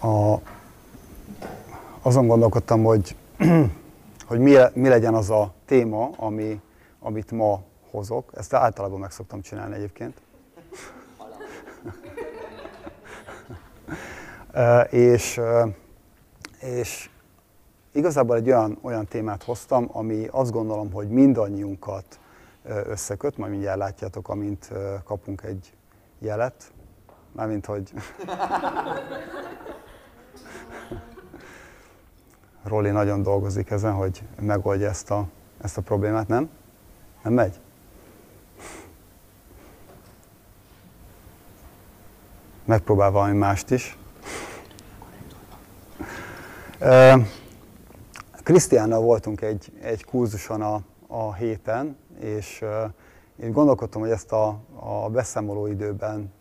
a, azon gondolkodtam, hogy, hogy mi, mi legyen az a téma, ami, amit ma hozok. Ezt általában meg szoktam csinálni egyébként. és, és igazából egy olyan, olyan témát hoztam, ami azt gondolom, hogy mindannyiunkat összeköt, majd mindjárt látjátok, amint kapunk egy jelet, mármint hogy Roli nagyon dolgozik ezen, hogy megoldja ezt a, ezt a problémát, nem? Nem megy? Megpróbál valami mást is. Krisztiánnal voltunk egy, egy kurzuson a, a héten, és én gondolkodtam, hogy ezt a, a beszámoló időben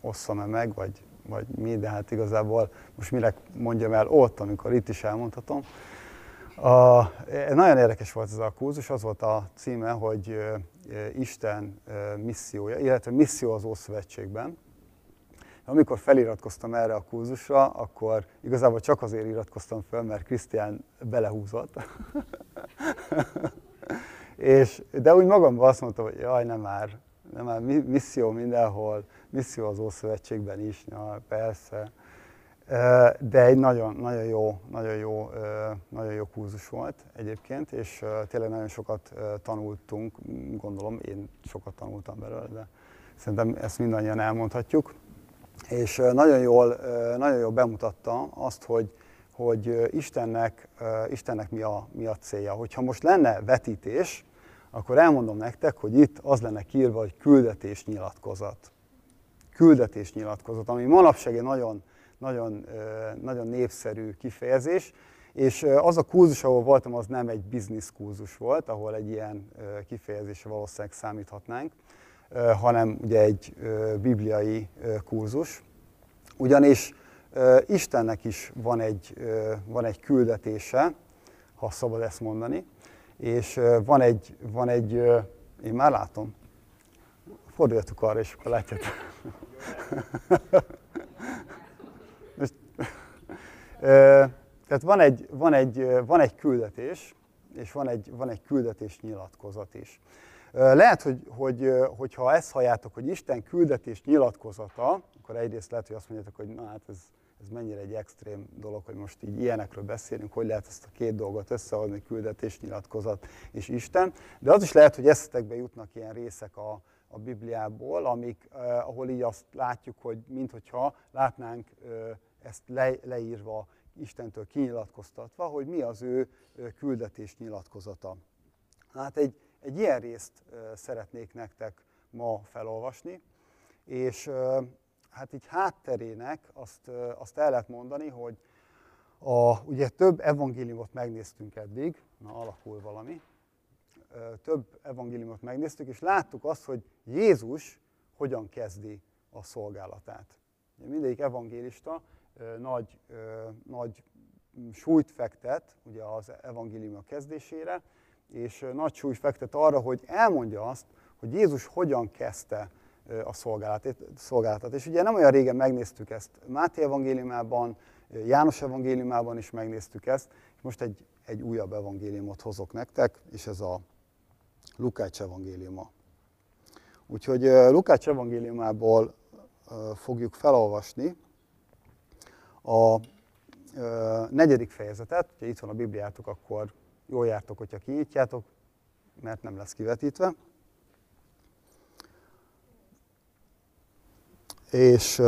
osszam-e meg, vagy, vagy mi, de hát igazából most mire mondjam el ott, amikor itt is elmondhatom. A, nagyon érdekes volt ez a kurzus, az volt a címe, hogy Isten missziója, illetve misszió az Ószövetségben. Amikor feliratkoztam erre a kurzusra, akkor igazából csak azért iratkoztam fel, mert Krisztián belehúzott. és, de úgy magamban azt mondtam, hogy jaj, nem már, nem már misszió mindenhol, misszió az Ószövetségben is, na, persze. De egy nagyon, nagyon, jó, nagyon, jó, nagyon jó kurzus volt egyébként, és tényleg nagyon sokat tanultunk, gondolom én sokat tanultam belőle, de szerintem ezt mindannyian elmondhatjuk és nagyon jól, nagyon jól bemutatta azt, hogy, hogy Istennek, Istennek mi, a, mi a célja. Hogyha most lenne vetítés, akkor elmondom nektek, hogy itt az lenne kiírva, hogy küldetésnyilatkozat. Küldetésnyilatkozat, ami manapság egy nagyon, nagyon, nagyon népszerű kifejezés, és az a kurzus, ahol voltam, az nem egy biznisz kurzus volt, ahol egy ilyen kifejezésre valószínűleg számíthatnánk, hanem ugye egy bibliai kurzus. Ugyanis Istennek is van egy, van egy küldetése, ha szabad ezt mondani, és van egy, van egy én már látom, forduljatok arra, és akkor látjátok. tehát van egy, van, egy, van egy küldetés, és van egy, van egy küldetés nyilatkozat is. Lehet, hogy, hogy, hogyha ezt halljátok, hogy Isten küldetés nyilatkozata, akkor egyrészt lehet, hogy azt mondjátok, hogy na hát ez, ez mennyire egy extrém dolog, hogy most így ilyenekről beszélünk, hogy lehet ezt a két dolgot összehozni, küldetés nyilatkozat és Isten. De az is lehet, hogy eszetekbe jutnak ilyen részek a, a Bibliából, amik, ahol így azt látjuk, hogy minthogyha látnánk ezt le, leírva, Istentől kinyilatkoztatva, hogy mi az ő küldetés nyilatkozata. Hát egy, egy ilyen részt szeretnék nektek ma felolvasni, és hát így hátterének azt, azt el lehet mondani, hogy a, ugye több evangéliumot megnéztünk eddig, na alakul valami, több evangéliumot megnéztük, és láttuk azt, hogy Jézus hogyan kezdi a szolgálatát. Mindegyik evangélista nagy, nagy súlyt fektet ugye az evangélium kezdésére, és nagy súly fektet arra, hogy elmondja azt, hogy Jézus hogyan kezdte a szolgálatát. És ugye nem olyan régen megnéztük ezt Máté evangéliumában, János evangéliumában is megnéztük ezt, és most egy, egy újabb evangéliumot hozok nektek, és ez a Lukács evangéliuma. Úgyhogy Lukács evangéliumából fogjuk felolvasni a negyedik fejezetet, ha itt van a Bibliátok, akkor jól jártok, hogyha kinyitjátok, mert nem lesz kivetítve. És,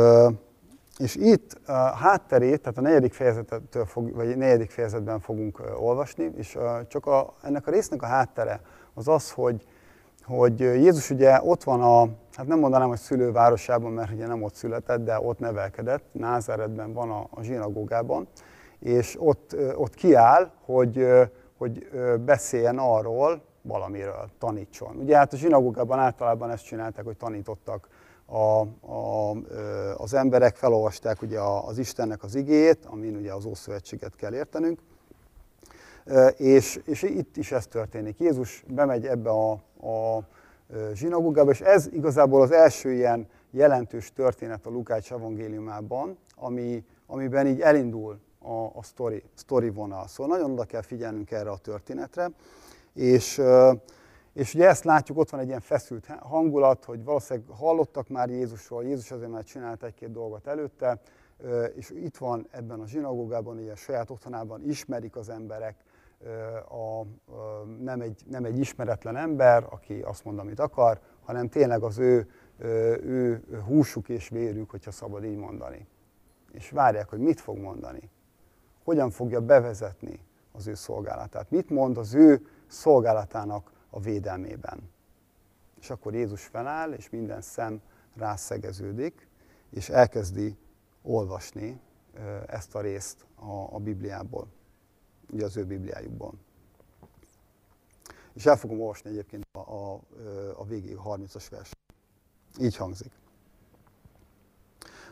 és itt a hátterét, tehát a negyedik, fejezettől fog, vagy negyedik fejezetben fogunk olvasni, és csak a, ennek a résznek a háttere az az, hogy, hogy Jézus ugye ott van a, hát nem mondanám, hogy szülővárosában, mert ugye nem ott született, de ott nevelkedett, Názáretben van a, a zsinagógában, és ott, ott kiáll, hogy, hogy beszéljen arról valamiről, tanítson. Ugye hát a zsinagógában általában ezt csinálták, hogy tanítottak a, a, az emberek, felolvasták ugye az Istennek az igét, amin ugye az Ószövetséget kell értenünk, és, és itt is ez történik. Jézus bemegy ebbe a, a zsinagógába, és ez igazából az első ilyen, jelentős történet a Lukács evangéliumában, ami, amiben így elindul a, a story, story vonal. Szóval nagyon oda kell figyelnünk erre a történetre, és, és ugye ezt látjuk, ott van egy ilyen feszült hangulat, hogy valószínűleg hallottak már Jézusról, Jézus azért már csinált egy-két dolgot előtte, és itt van ebben a zsinagógában, ilyen saját otthonában ismerik az emberek, a, nem, egy, nem egy ismeretlen ember, aki azt mond, amit akar, hanem tényleg az ő, ő húsuk és vérük, hogyha szabad így mondani. És várják, hogy mit fog mondani. Hogyan fogja bevezetni az ő szolgálatát. Mit mond az ő szolgálatának a védelmében. És akkor Jézus feláll, és minden szem rászegeződik, és elkezdi olvasni ezt a részt a, a Bibliából, ugye az ő Bibliájukból. És el fogom olvasni egyébként a, a, a végéig a 30-as vers. Így hangzik.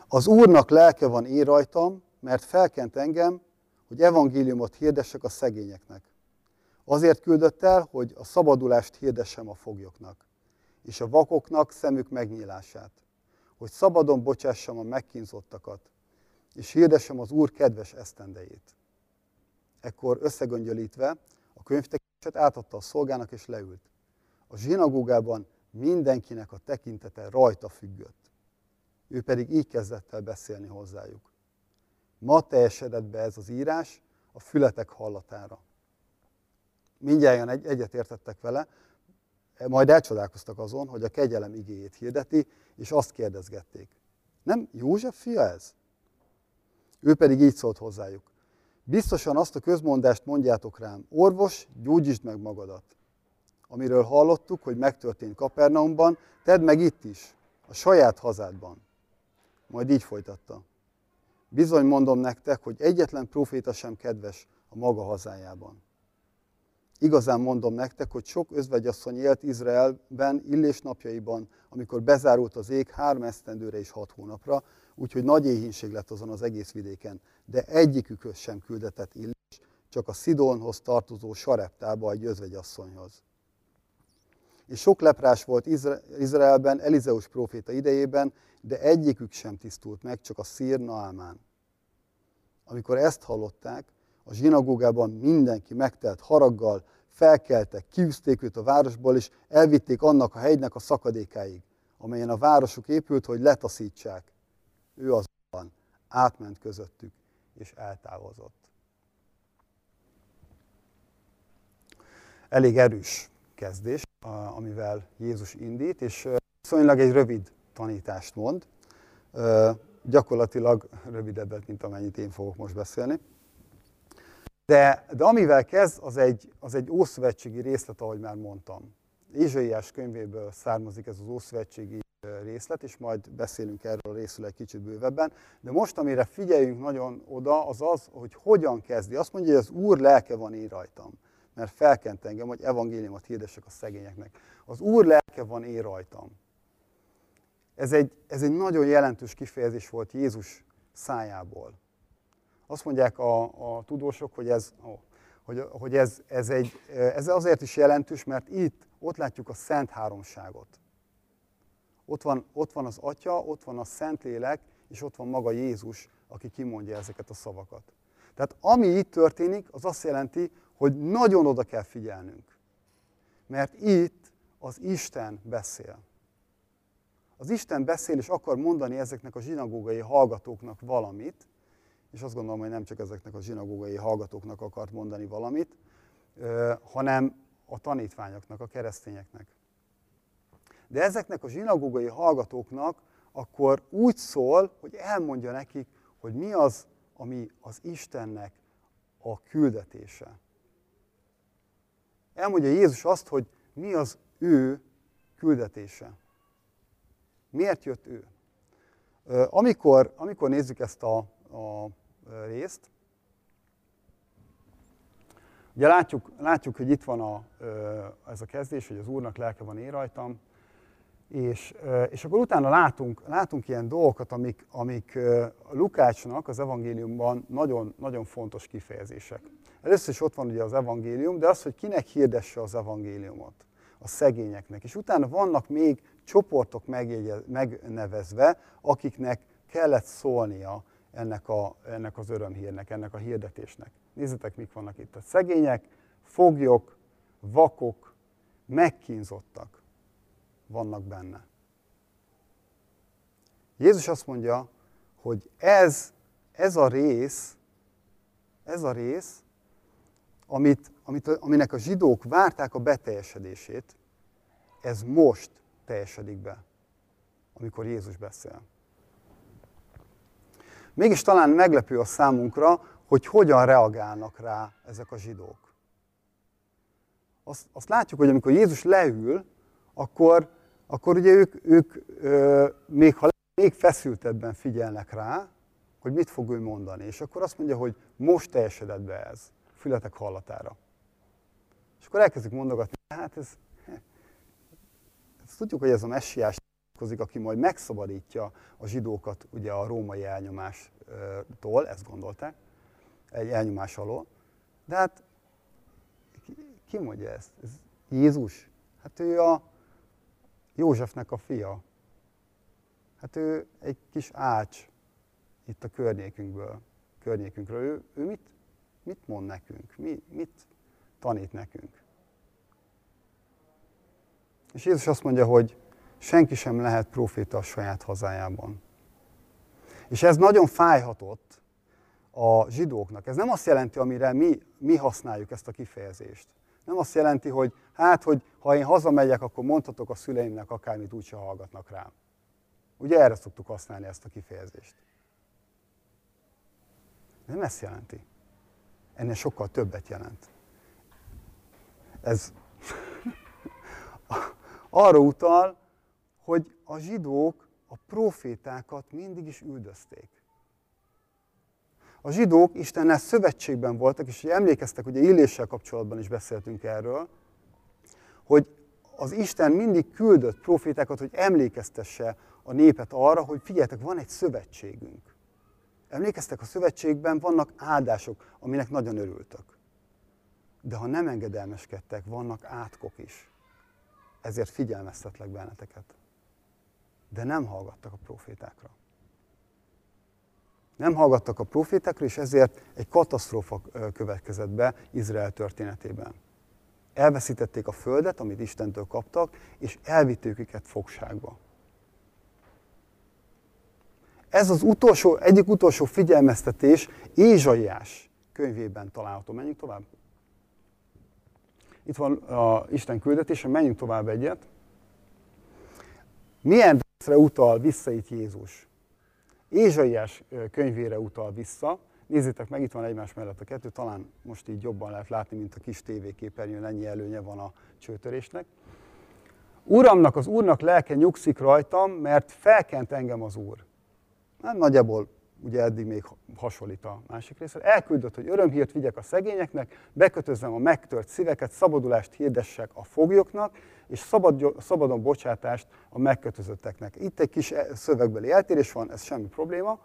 Az Úrnak lelke van én rajtam, mert felkent engem, hogy evangéliumot hirdessek a szegényeknek. Azért küldött el, hogy a szabadulást hirdessem a foglyoknak, és a vakoknak szemük megnyílását, hogy szabadon bocsássam a megkínzottakat, és hirdessem az Úr kedves esztendejét. Ekkor összegöngyölítve a könyvtekeset átadta a szolgának, és leült. A zsinagógában mindenkinek a tekintete rajta függött. Ő pedig így kezdett el beszélni hozzájuk. Ma teljesedett be ez az írás a fületek hallatára mindjárt egy, egyetértettek vele, majd elcsodálkoztak azon, hogy a kegyelem igéjét hirdeti, és azt kérdezgették. Nem József fia ez? Ő pedig így szólt hozzájuk. Biztosan azt a közmondást mondjátok rám, orvos, gyógyítsd meg magadat. Amiről hallottuk, hogy megtörtént Kapernaumban, tedd meg itt is, a saját hazádban. Majd így folytatta. Bizony mondom nektek, hogy egyetlen proféta sem kedves a maga hazájában. Igazán mondom nektek, hogy sok özvegyasszony élt Izraelben illés napjaiban, amikor bezárult az ég három esztendőre és hat hónapra, úgyhogy nagy éhínség lett azon az egész vidéken, de egyikükhöz sem küldetett illés, csak a Szidonhoz tartozó Sareptába egy özvegyasszonyhoz. És sok leprás volt Izraelben Elizeus próféta idejében, de egyikük sem tisztult meg, csak a szír Naamán. Amikor ezt hallották, a zsinagógában mindenki megtelt haraggal, felkeltek, kiűzték őt a városból, és elvitték annak a hegynek a szakadékáig, amelyen a városuk épült, hogy letaszítsák. Ő azonban átment közöttük, és eltávozott. Elég erős kezdés, amivel Jézus indít, és viszonylag egy rövid tanítást mond, gyakorlatilag rövidebbet, mint amennyit én fogok most beszélni. De, de amivel kezd, az egy, az egy ószövetségi részlet, ahogy már mondtam. Ézsaiás könyvéből származik ez az ószövetségi részlet, és majd beszélünk erről a részről egy kicsit bővebben. De most, amire figyeljünk nagyon oda, az az, hogy hogyan kezdi. Azt mondja, hogy az Úr lelke van én rajtam, mert felkent engem, hogy evangéliumot hirdessek a szegényeknek. Az Úr lelke van én rajtam. Ez egy, ez egy nagyon jelentős kifejezés volt Jézus szájából. Azt mondják a, a tudósok, hogy ez, ó, hogy, hogy ez, ez, egy, ez azért is jelentős, mert itt ott látjuk a Szent Háromságot. Ott van, ott van az Atya, ott van a Szentlélek, és ott van maga Jézus, aki kimondja ezeket a szavakat. Tehát ami itt történik, az azt jelenti, hogy nagyon oda kell figyelnünk. Mert itt az Isten beszél. Az Isten beszél, és akar mondani ezeknek a zsinagógai hallgatóknak valamit, és azt gondolom, hogy nem csak ezeknek a zsinagógai hallgatóknak akart mondani valamit, hanem a tanítványoknak, a keresztényeknek. De ezeknek a zsinagógai hallgatóknak akkor úgy szól, hogy elmondja nekik, hogy mi az, ami az Istennek a küldetése. Elmondja Jézus azt, hogy mi az ő küldetése. Miért jött ő? Amikor, amikor nézzük ezt a, a részt. Ugye látjuk, látjuk, hogy itt van a, ez a kezdés, hogy az Úrnak lelke van én rajtam, és, és akkor utána látunk, látunk ilyen dolgokat, amik, amik Lukácsnak az evangéliumban nagyon, nagyon fontos kifejezések. Először is ott van ugye az evangélium, de az, hogy kinek hirdesse az evangéliumot, a szegényeknek. És utána vannak még csoportok megnevezve, akiknek kellett szólnia ennek, a, ennek az örömhírnek, ennek a hirdetésnek. Nézzétek, mik vannak itt. A szegények, foglyok, vakok, megkínzottak vannak benne. Jézus azt mondja, hogy ez, ez a rész, ez a rész, amit, amit, aminek a zsidók várták a beteljesedését, ez most teljesedik be, amikor Jézus beszél. Mégis talán meglepő a számunkra, hogy hogyan reagálnak rá ezek a zsidók. Azt, azt látjuk, hogy amikor Jézus leül, akkor, akkor ugye ők, ők még ha még feszültebben figyelnek rá, hogy mit fog ő mondani. És akkor azt mondja, hogy most teljesedett be ez, fületek hallatára. És akkor elkezdik mondogatni, hát ez, ezt tudjuk, hogy ez a messiás aki majd megszabadítja a zsidókat ugye a római elnyomástól, ezt gondolták, egy elnyomás alól. De hát ki mondja ezt? Ez Jézus? Hát ő a Józsefnek a fia. Hát ő egy kis ács itt a környékünkből, környékünkről. Ő, ő mit, mit mond nekünk? Mi, mit tanít nekünk? És Jézus azt mondja, hogy senki sem lehet proféta a saját hazájában. És ez nagyon fájhatott a zsidóknak. Ez nem azt jelenti, amire mi, mi használjuk ezt a kifejezést. Nem azt jelenti, hogy hát, hogy ha én hazamegyek, akkor mondhatok a szüleimnek akármit, úgyse hallgatnak rám. Ugye erre szoktuk használni ezt a kifejezést. Nem ezt jelenti. Ennél sokkal többet jelent. Ez arra utal, hogy a zsidók a profétákat mindig is üldözték. A zsidók Istennel szövetségben voltak, és emlékeztek, ugye Illéssel kapcsolatban is beszéltünk erről, hogy az Isten mindig küldött profétákat, hogy emlékeztesse a népet arra, hogy figyeljetek, van egy szövetségünk. Emlékeztek, a szövetségben vannak áldások, aminek nagyon örültök. De ha nem engedelmeskedtek, vannak átkok is. Ezért figyelmeztetlek benneteket. De nem hallgattak a profétákra. Nem hallgattak a profétákra, és ezért egy katasztrófa következett be Izrael történetében. Elveszítették a földet, amit Istentől kaptak, és elvitték őket fogságba. Ez az utolsó, egyik utolsó figyelmeztetés Ézsaiás könyvében található. Menjünk tovább. Itt van a Isten küldetése, menjünk tovább egyet. Milyen részre utal vissza itt Jézus? Ézsaiás könyvére utal vissza. Nézzétek meg, itt van egymás mellett a kettő, talán most így jobban lehet látni, mint a kis tévéképernyőn, ennyi előnye van a csőtörésnek. Uramnak, az Úrnak lelke nyugszik rajtam, mert felkent engem az Úr. Nem nagyjából ugye eddig még hasonlít a másik részre. Elküldött, hogy örömhírt vigyek a szegényeknek, bekötözzem a megtört szíveket, szabadulást hirdessek a foglyoknak, és szabad, szabadon bocsátást a megkötözötteknek. Itt egy kis e- szövegbeli eltérés van, ez semmi probléma.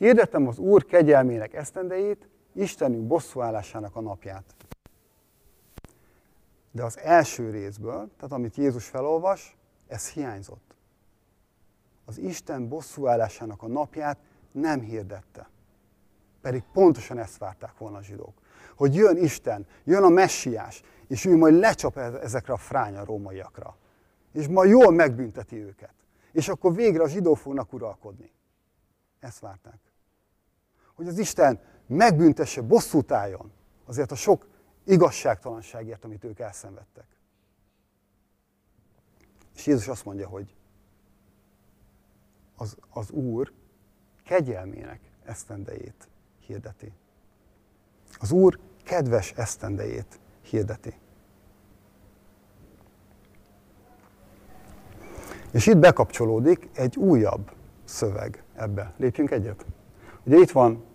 Hirdettem az Úr kegyelmének esztendejét, Istenünk bosszúállásának a napját. De az első részből, tehát amit Jézus felolvas, ez hiányzott az Isten bosszúállásának a napját nem hirdette. Pedig pontosan ezt várták volna a zsidók. Hogy jön Isten, jön a messiás, és ő majd lecsap e- ezekre a fránya rómaiakra. És majd jól megbünteti őket. És akkor végre a zsidók fognak uralkodni. Ezt várták. Hogy az Isten megbüntesse, bosszút álljon azért a sok igazságtalanságért, amit ők elszenvedtek. És Jézus azt mondja, hogy az, az Úr kegyelmének esztendejét hirdeti. Az Úr kedves esztendejét hirdeti. És itt bekapcsolódik egy újabb szöveg ebbe. Lépjünk egyet. Ugye itt van,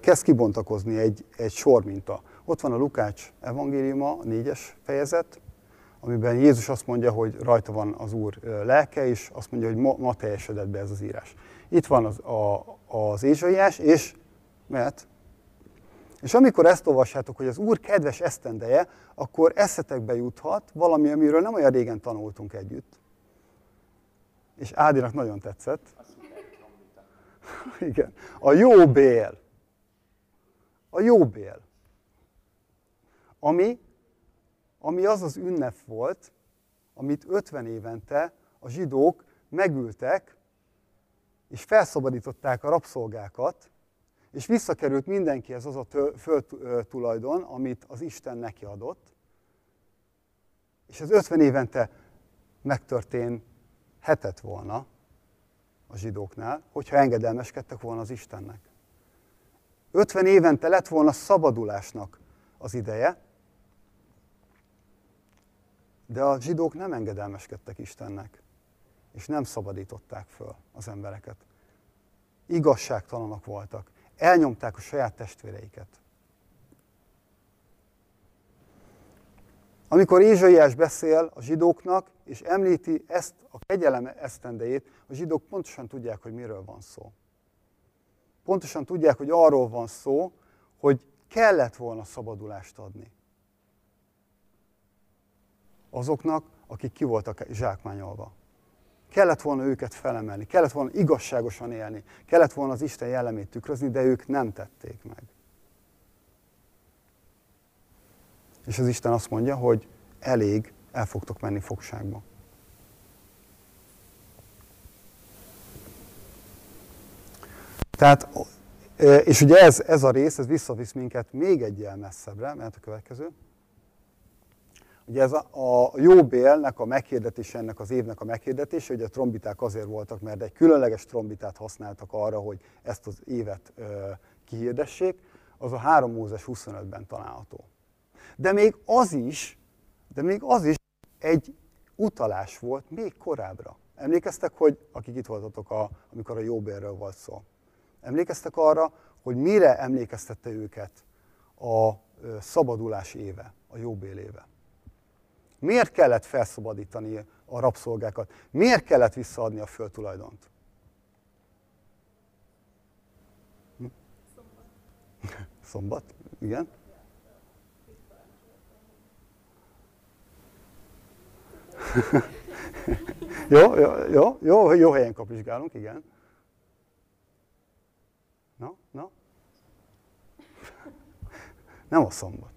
kezd kibontakozni egy, egy sor minta. Ott van a Lukács evangéliuma, a négyes fejezet, amiben Jézus azt mondja, hogy rajta van az Úr lelke, és azt mondja, hogy ma, ma teljesedett be ez az írás. Itt van az, a, az Ézsaiás, és mert és amikor ezt olvassátok, hogy az Úr kedves esztendeje, akkor eszetekbe juthat valami, amiről nem olyan régen tanultunk együtt. És Ádinak nagyon tetszett. Igen. A jó bél. A jó bél. Ami, ami az az ünnep volt, amit 50 évente a zsidók megültek, és felszabadították a rabszolgákat, és visszakerült mindenkihez az a földtulajdon, amit az Isten neki adott, és ez 50 évente megtörténhetett volna a zsidóknál, hogyha engedelmeskedtek volna az Istennek. 50 évente lett volna szabadulásnak az ideje, de a zsidók nem engedelmeskedtek Istennek, és nem szabadították föl az embereket. Igazságtalanok voltak, elnyomták a saját testvéreiket. Amikor Ézsaiás beszél a zsidóknak, és említi ezt a kegyelem esztendejét, a zsidók pontosan tudják, hogy miről van szó. Pontosan tudják, hogy arról van szó, hogy kellett volna szabadulást adni. Azoknak, akik ki voltak zsákmányolva. Kellett volna őket felemelni, kellett volna igazságosan élni, kellett volna az Isten jellemét tükrözni, de ők nem tették meg. És az Isten azt mondja, hogy elég, el fogtok menni fogságba. Tehát, és ugye ez, ez a rész, ez visszavisz minket még egy ilyen messzebbre, mert a következő. Ugye ez a, a Jóbélnek a meghirdetése, ennek az évnek a meghirdetése, hogy a trombiták azért voltak, mert egy különleges trombitát használtak arra, hogy ezt az évet ö, kihirdessék, az a 3 Mózes 25-ben található. De még az is, de még az is egy utalás volt még korábbra. Emlékeztek, hogy akik itt voltatok, a, amikor a Jóbérről volt szó. Emlékeztek arra, hogy mire emlékeztette őket a szabadulás éve, a Jóbél éve. Miért kellett felszabadítani a rabszolgákat? Miért kellett visszaadni a földtulajdont? Hm? Szombat. Szombat, igen. jó, jó, jó, jó, jó helyen kapizsgálunk, igen. Na, na. Nem a szombat.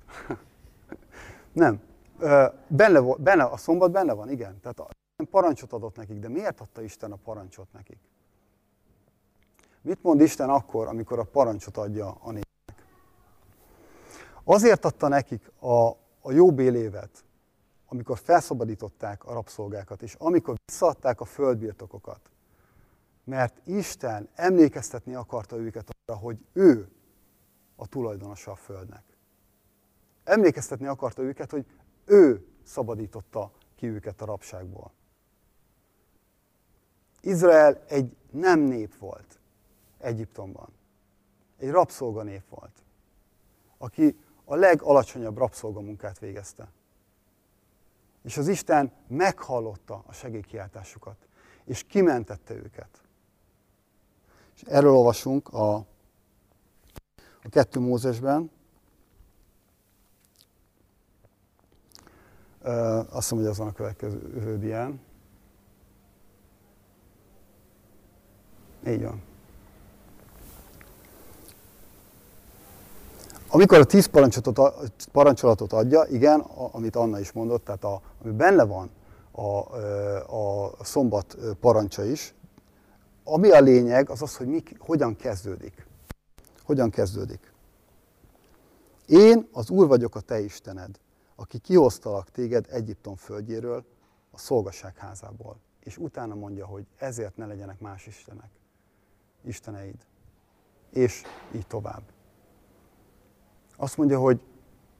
Nem. Benne, benne, a szombat benne van, igen. Tehát a, parancsot adott nekik, de miért adta Isten a parancsot nekik? Mit mond Isten akkor, amikor a parancsot adja a népnek? Azért adta nekik a, a jó bélévet, amikor felszabadították a rabszolgákat, és amikor visszaadták a földbirtokokat. Mert Isten emlékeztetni akarta őket hogy ő a tulajdonosa a földnek. Emlékeztetni akarta őket, hogy ő szabadította ki őket a rabságból. Izrael egy nem nép volt Egyiptomban. Egy rabszolganép volt, aki a legalacsonyabb rabszolgamunkát végezte. És az Isten meghallotta a segélykiáltásukat, és kimentette őket. És erről olvasunk a, a kettő Mózesben. Azt mondom, hogy az van a következő dián. Így van. Amikor a tíz parancsolatot, parancsolatot adja, igen, amit Anna is mondott, tehát a, ami benne van a, a szombat parancsa is, ami a lényeg, az az, hogy mi, hogyan kezdődik. Hogyan kezdődik. Én az Úr vagyok a te Istened, aki kihoztalak téged Egyiptom földjéről, a szolgasság házából. És utána mondja, hogy ezért ne legyenek más istenek, isteneid. És így tovább. Azt mondja, hogy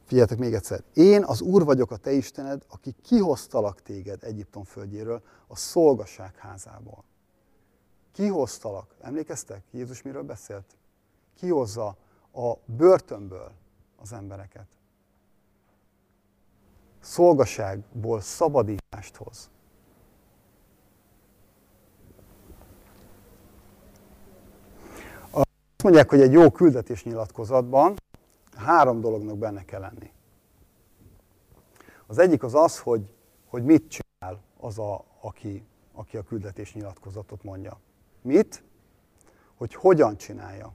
figyeljetek még egyszer, én az Úr vagyok a te Istened, aki kihoztalak téged Egyiptom földjéről, a szolgasság házából. Kihoztalak. Emlékeztek? Jézus miről beszélt? Kihozza a börtönből az embereket. Szolgaságból szabadítást hoz. Azt mondják, hogy egy jó küldetésnyilatkozatban három dolognak benne kell lenni. Az egyik az az, hogy, hogy mit csinál az, a, aki, aki a küldetés nyilatkozatot mondja. Mit? Hogy hogyan csinálja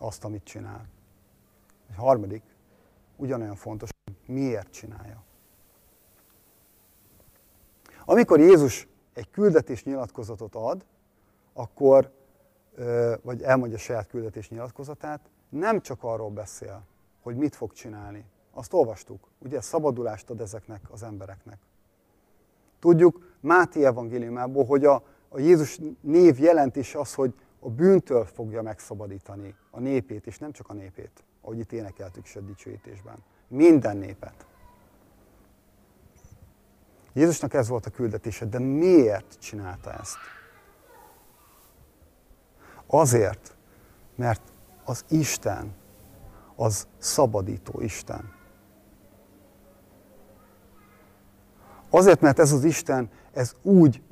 azt, amit csinál. Egy harmadik, ugyanolyan fontos, hogy miért csinálja. Amikor Jézus egy küldetés nyilatkozatot ad, akkor, vagy elmondja saját küldetés nyilatkozatát, nem csak arról beszél, hogy mit fog csinálni. Azt olvastuk, ugye szabadulást ad ezeknek az embereknek. Tudjuk Máté evangéliumából, hogy a, a Jézus név jelentés az, hogy a bűntől fogja megszabadítani a népét, és nem csak a népét, ahogy itt énekeltük is a dicsőítésben. Minden népet. Jézusnak ez volt a küldetése, de miért csinálta ezt? Azért, mert az Isten, az szabadító Isten. Azért, mert ez az Isten, ez úgy,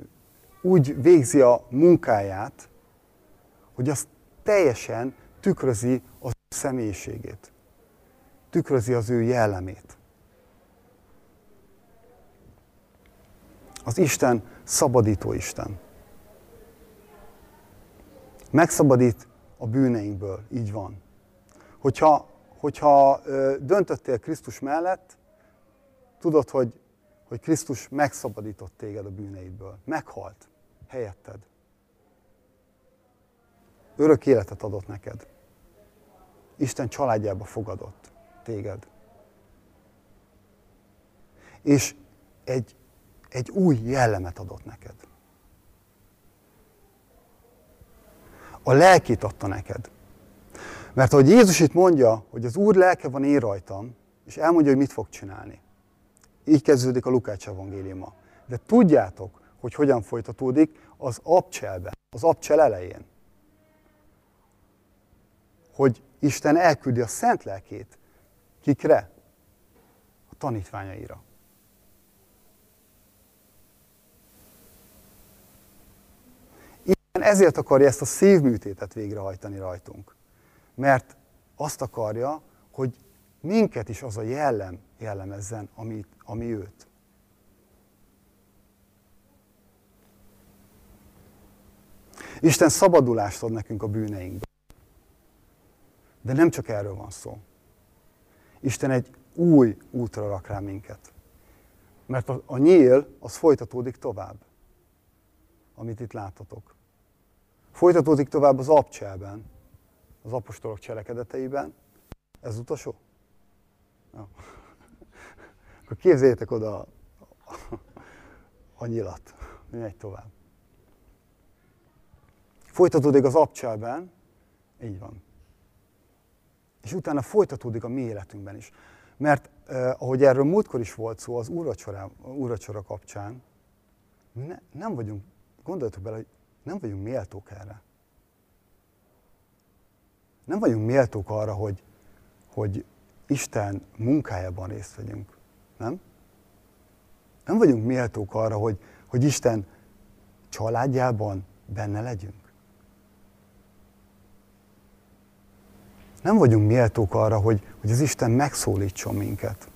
úgy végzi a munkáját, hogy az teljesen tükrözi az ő személyiségét, tükrözi az ő jellemét. Az Isten szabadító Isten. Megszabadít a bűneinkből, így van. Hogyha, hogyha döntöttél Krisztus mellett, tudod, hogy, hogy Krisztus megszabadított téged a bűneidből. Meghalt helyetted. Örök életet adott neked. Isten családjába fogadott téged. És egy, egy új jellemet adott neked. A lelkét adta neked. Mert ahogy Jézus itt mondja, hogy az Úr lelke van én rajtam, és elmondja, hogy mit fog csinálni. Így kezdődik a Lukács evangéliuma. De tudjátok, hogy hogyan folytatódik az abcselben, az abcsel elején. Hogy Isten elküldi a szent lelkét. Kikre? A tanítványaira. Isten ezért akarja ezt a szívműtétet végrehajtani rajtunk. Mert azt akarja, hogy minket is az a jellem jellemezzen, ami, ami őt. Isten szabadulást ad nekünk a bűneinkből. De nem csak erről van szó. Isten egy új útra rak rá minket. Mert a, a nyíl, az folytatódik tovább, amit itt láttatok. Folytatódik tovább az abcselben, az apostolok cselekedeteiben. Ez utolsó? Jó. Akkor képzeljétek oda a, a nyilat. Megy tovább. Folytatódik az abcselben, így van. És utána folytatódik a mi életünkben is. Mert eh, ahogy erről múltkor is volt szó az úracsora kapcsán, ne, nem vagyunk, gondoljatok bele, hogy nem vagyunk méltók erre. Nem vagyunk méltók arra, hogy, hogy Isten munkájában részt vegyünk. Nem? Nem vagyunk méltók arra, hogy, hogy Isten családjában benne legyünk. Nem vagyunk méltók arra, hogy, hogy az Isten megszólítson minket.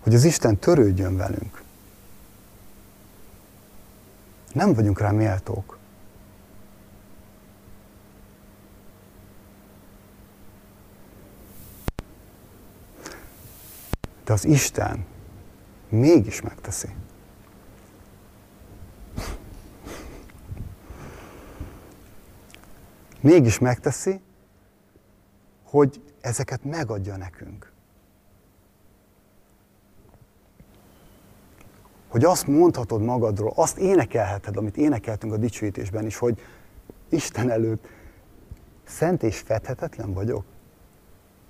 Hogy az Isten törődjön velünk. Nem vagyunk rá méltók. De az Isten mégis megteszi. Mégis megteszi, hogy ezeket megadja nekünk. Hogy azt mondhatod magadról, azt énekelheted, amit énekeltünk a dicsőítésben is, hogy Isten előtt szent és fethetetlen vagyok.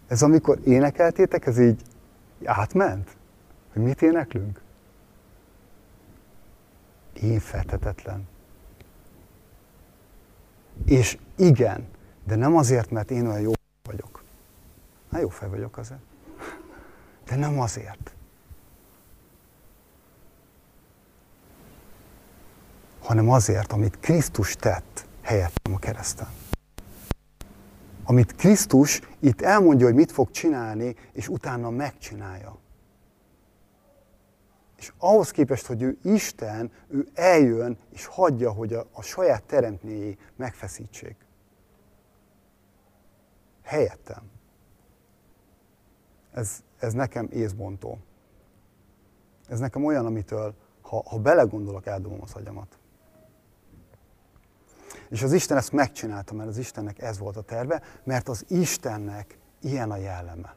Ez amikor énekeltétek, ez így átment? Hogy mit éneklünk? Én fethetetlen. És igen, de nem azért, mert én olyan jó vagyok. Na jó fej vagyok azért. De nem azért. Hanem azért, amit Krisztus tett helyettem a kereszten. Amit Krisztus itt elmondja, hogy mit fog csinálni, és utána megcsinálja. És ahhoz képest, hogy ő Isten, ő eljön és hagyja, hogy a, a saját teremtményei megfeszítsék. Helyettem. Ez, ez nekem észbontó. Ez nekem olyan, amitől, ha, ha belegondolok, eldobom az agyamat. És az Isten ezt megcsinálta, mert az Istennek ez volt a terve, mert az Istennek ilyen a jelleme.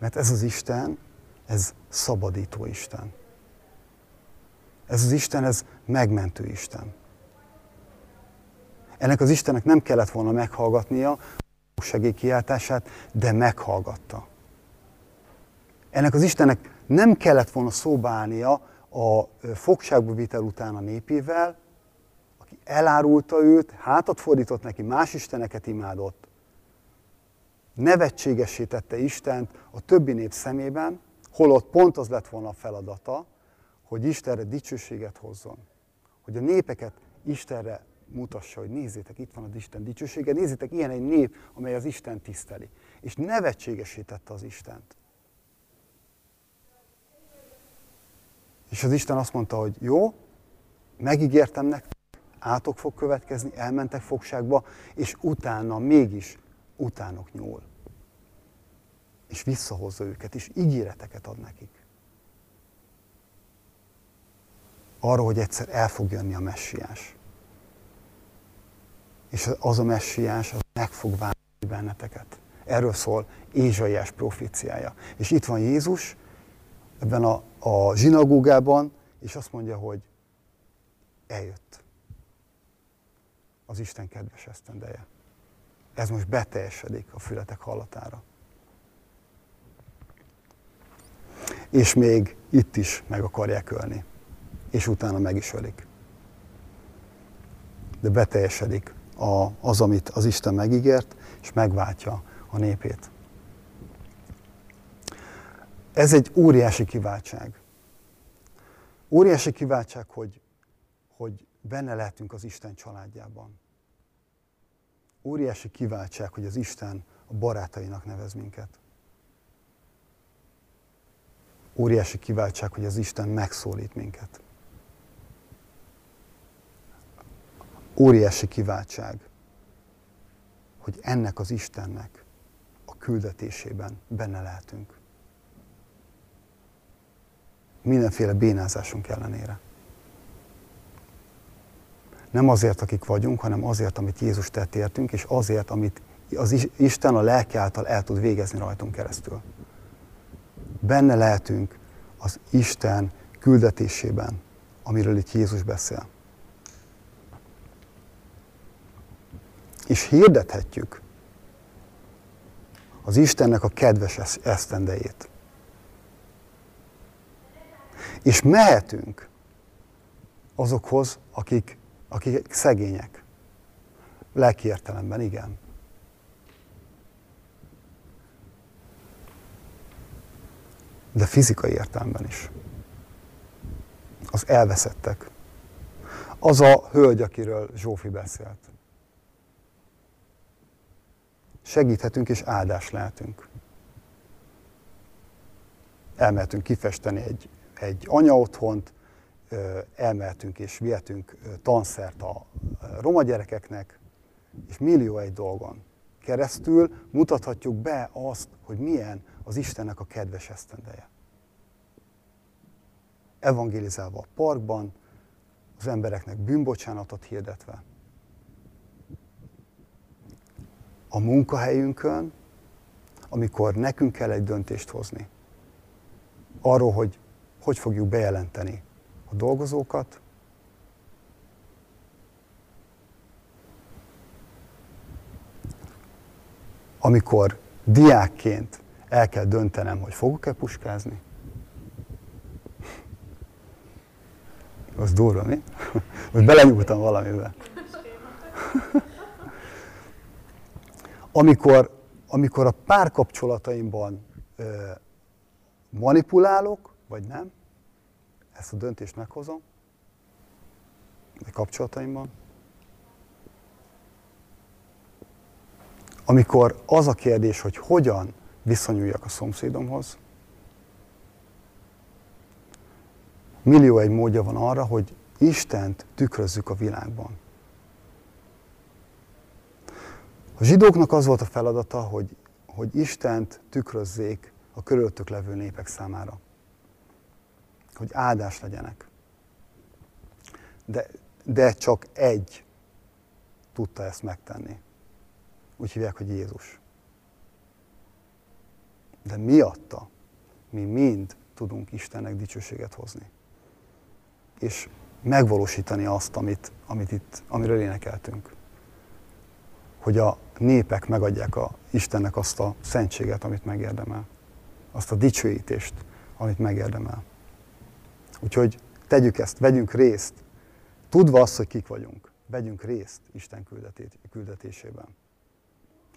Mert ez az Isten, ez szabadító Isten. Ez az Isten, ez megmentő Isten. Ennek az Istennek nem kellett volna meghallgatnia a segélykiáltását, de meghallgatta. Ennek az Istennek nem kellett volna szóba állnia a fogságba vitel után a népével, aki elárulta őt, hátat fordított neki, más isteneket imádott, nevetségesítette Istent a többi nép szemében, holott pont az lett volna a feladata, hogy Istenre dicsőséget hozzon. Hogy a népeket Istenre mutassa, hogy nézzétek, itt van az Isten dicsősége, nézzétek, ilyen egy nép, amely az Isten tiszteli. És nevetségesítette az Istent. És az Isten azt mondta, hogy jó, megígértem nektek, átok fog következni, elmentek fogságba, és utána mégis utánok nyúl. És visszahozza őket, és ígéreteket ad nekik. Arra, hogy egyszer el fog jönni a messiás. És az a messiás az meg fog válni benneteket. Erről szól Ézsaiás proféciája. És itt van Jézus ebben a, a zsinagógában, és azt mondja, hogy eljött az Isten kedves esztendeje ez most beteljesedik a fületek hallatára. És még itt is meg akarják ölni. És utána meg is ölik. De beteljesedik a, az, amit az Isten megígért, és megváltja a népét. Ez egy óriási kiváltság. Óriási kiváltság, hogy, hogy benne lehetünk az Isten családjában óriási kiváltság, hogy az Isten a barátainak nevez minket. Óriási kiváltság, hogy az Isten megszólít minket. Óriási kiváltság, hogy ennek az Istennek a küldetésében benne lehetünk. Mindenféle bénázásunk ellenére. Nem azért, akik vagyunk, hanem azért, amit Jézus tett értünk, és azért, amit az Isten a lelki által el tud végezni rajtunk keresztül. Benne lehetünk az Isten küldetésében, amiről itt Jézus beszél. És hirdethetjük az Istennek a kedves esztendejét. És mehetünk azokhoz, akik akik szegények. Lelki értelemben, igen. De fizikai értelemben is. Az elveszettek. Az a hölgy, akiről Zsófi beszélt. Segíthetünk és áldás lehetünk. Elmehetünk kifesteni egy, egy anya otthont, elmehetünk és vihetünk tanszert a roma gyerekeknek, és millió egy dolgon keresztül mutathatjuk be azt, hogy milyen az Istennek a kedves esztendeje. Evangelizálva a parkban, az embereknek bűnbocsánatot hirdetve. A munkahelyünkön, amikor nekünk kell egy döntést hozni, arról, hogy hogy fogjuk bejelenteni a dolgozókat, amikor diákként el kell döntenem, hogy fogok-e puskázni, az durva, mi? Most belenyúltam valamivel. amikor, amikor a párkapcsolataimban ö, manipulálok, vagy nem, ezt a döntést meghozom, a kapcsolataimban, amikor az a kérdés, hogy hogyan viszonyuljak a szomszédomhoz, millió egy módja van arra, hogy Istent tükrözzük a világban. A zsidóknak az volt a feladata, hogy, hogy Istent tükrözzék a körülöttük levő népek számára. Hogy áldás legyenek. De, de csak egy tudta ezt megtenni. Úgy hívják, hogy Jézus. De miatta mi mind tudunk Istennek dicsőséget hozni. És megvalósítani azt, amit, amit itt, amiről énekeltünk. Hogy a népek megadják a Istennek azt a szentséget, amit megérdemel. Azt a dicsőítést, amit megérdemel. Úgyhogy tegyük ezt, vegyünk részt, tudva azt, hogy kik vagyunk, vegyünk részt Isten küldetésében.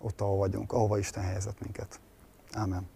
Ott, ahol vagyunk, ahova Isten helyezett minket. Amen.